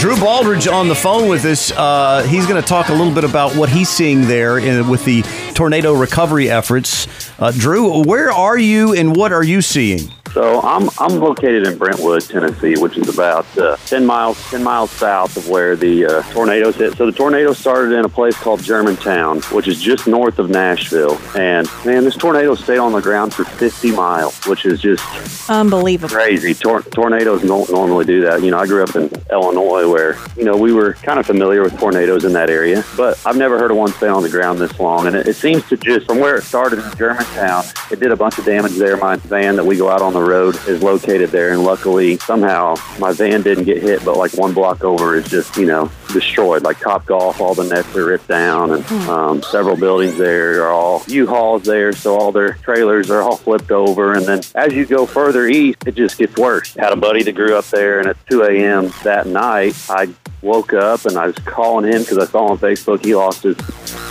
Drew Baldridge on the phone with us. Uh, he's going to talk a little bit about what he's seeing there in, with the tornado recovery efforts. Uh, Drew, where are you and what are you seeing? So I'm I'm located in Brentwood, Tennessee, which is about uh, ten miles ten miles south of where the uh, tornadoes hit. So the tornado started in a place called Germantown, which is just north of Nashville. And man, this tornado stayed on the ground for 50 miles, which is just Unbelievable. crazy. Tor- tornadoes don't normally do that. You know, I grew up in Illinois where, you know, we were kind of familiar with tornadoes in that area, but I've never heard of one stay on the ground this long. And it, it seems to just, from where it started in Germantown, it did a bunch of damage there. My van that we go out on the road is located there. And luckily, somehow, my van didn't get hit, but like one block over is just, you know, destroyed. Like Top Golf, all the nets are ripped down, and um, several buildings there are all U-Hauls there, so all their trailers are all flipped over. And then as you go further east, it just gets worse. Had a buddy that grew up there, and at 2 a.m. that night, I woke up and I was calling him because I saw on Facebook he lost his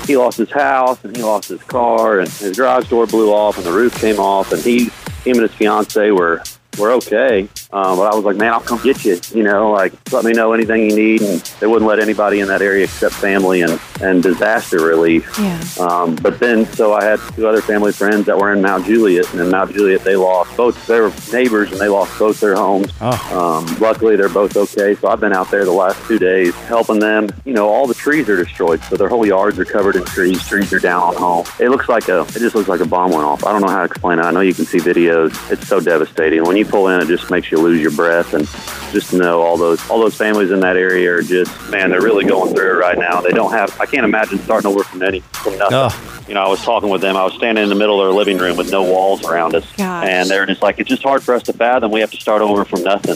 he lost his house and he lost his car and his garage door blew off and the roof came off and he him and his fiance were were okay. Um, but I was like, man, I'll come get you. You know, like let me know anything you need. And they wouldn't let anybody in that area except family and and disaster relief. Yeah. Um, but then, so I had two other family friends that were in Mount Juliet, and in Mount Juliet, they lost both. They were neighbors, and they lost both their homes. Um, luckily, they're both okay. So I've been out there the last two days helping them. You know, all the trees are destroyed, so their whole yards are covered in trees. Trees are down on home. It looks like a. It just looks like a bomb went off. I don't know how to explain it. I know you can see videos. It's so devastating. When you pull in, it just makes you lose your breath, and just to know all those all those families in that area are just man, they're really going through it right now. They don't have. I can't imagine starting over from any from nothing. Oh. You know, I was talking with them. I was standing in the middle of their living room with no walls around us, Gosh. and they're just like, it's just hard for us to fathom. We have to start over from nothing.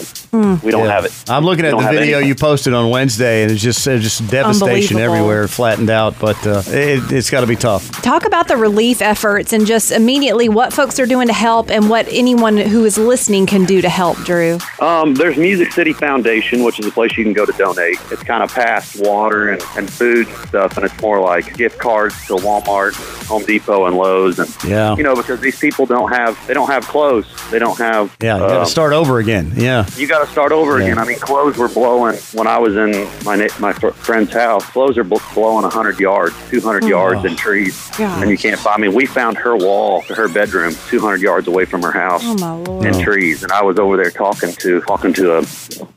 We don't Yeah. have it. I'm looking We at the video anything. you posted on Wednesday, and it's just uh, just devastation everywhere, flattened out. But uh, it, it's got to be tough. Talk about the relief efforts and just immediately what folks are doing to help and what anyone who is listening can do to help, Drew. Um, there's Music City Foundation, which is a place you can go to donate. It's kind of past water and, and food and stuff, and it's more like gift cards to Walmart, Home Depot, and Lowe's, and Yeah. you know because these people don't have they don't have clothes, they don't have Yeah, you got um, to start over again. Yeah. you got to start over Yeah. again. I mean, clothes were blowing when I was in my na- my fr- friend's house. Clothes are bl- blowing 100 yards, 200 yards in trees, Gosh. and you can't find. I mean, we found her wall to her bedroom 200 yards away from her house Oh, my Lord. in trees, and I was over there talking to talking to a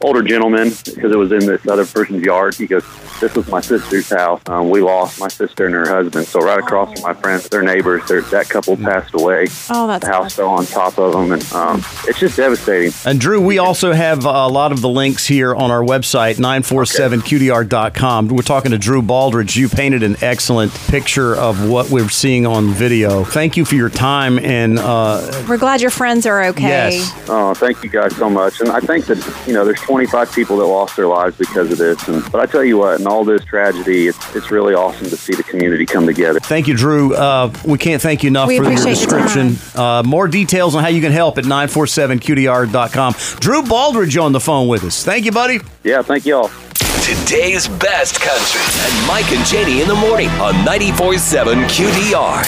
older gentleman because it was in this other person's yard. He goes, "This was my sister's house. Um, we lost my sister and her husband. So right across from my friends, their neighbors, their, that couple passed away. Oh, that's the house fell on top of them, and um, it's just devastating." And Drew, we also have a lot of the links here on our website, 947qdr.com. We're talking to Drew Baldridge. You painted an excellent picture of what we're seeing on video. Thank you for your time. And uh, We're glad your friends are okay. yes, Oh, thank you guys so much. And I think that, you know, there's 25 people that lost their lives because of this. And, but I tell you what, in all this tragedy, it's, it's really awesome to see the community come together. thank you, Drew. Uh, we can't thank you enough We for your appreciate the description. Uh, more details on how you can help at 947qdr.com. Drew Baldridge on the phone with us. Thank you, buddy. Yeah, thank you all. Today's best country and Mike and Janie in the morning on 94.7 QDR.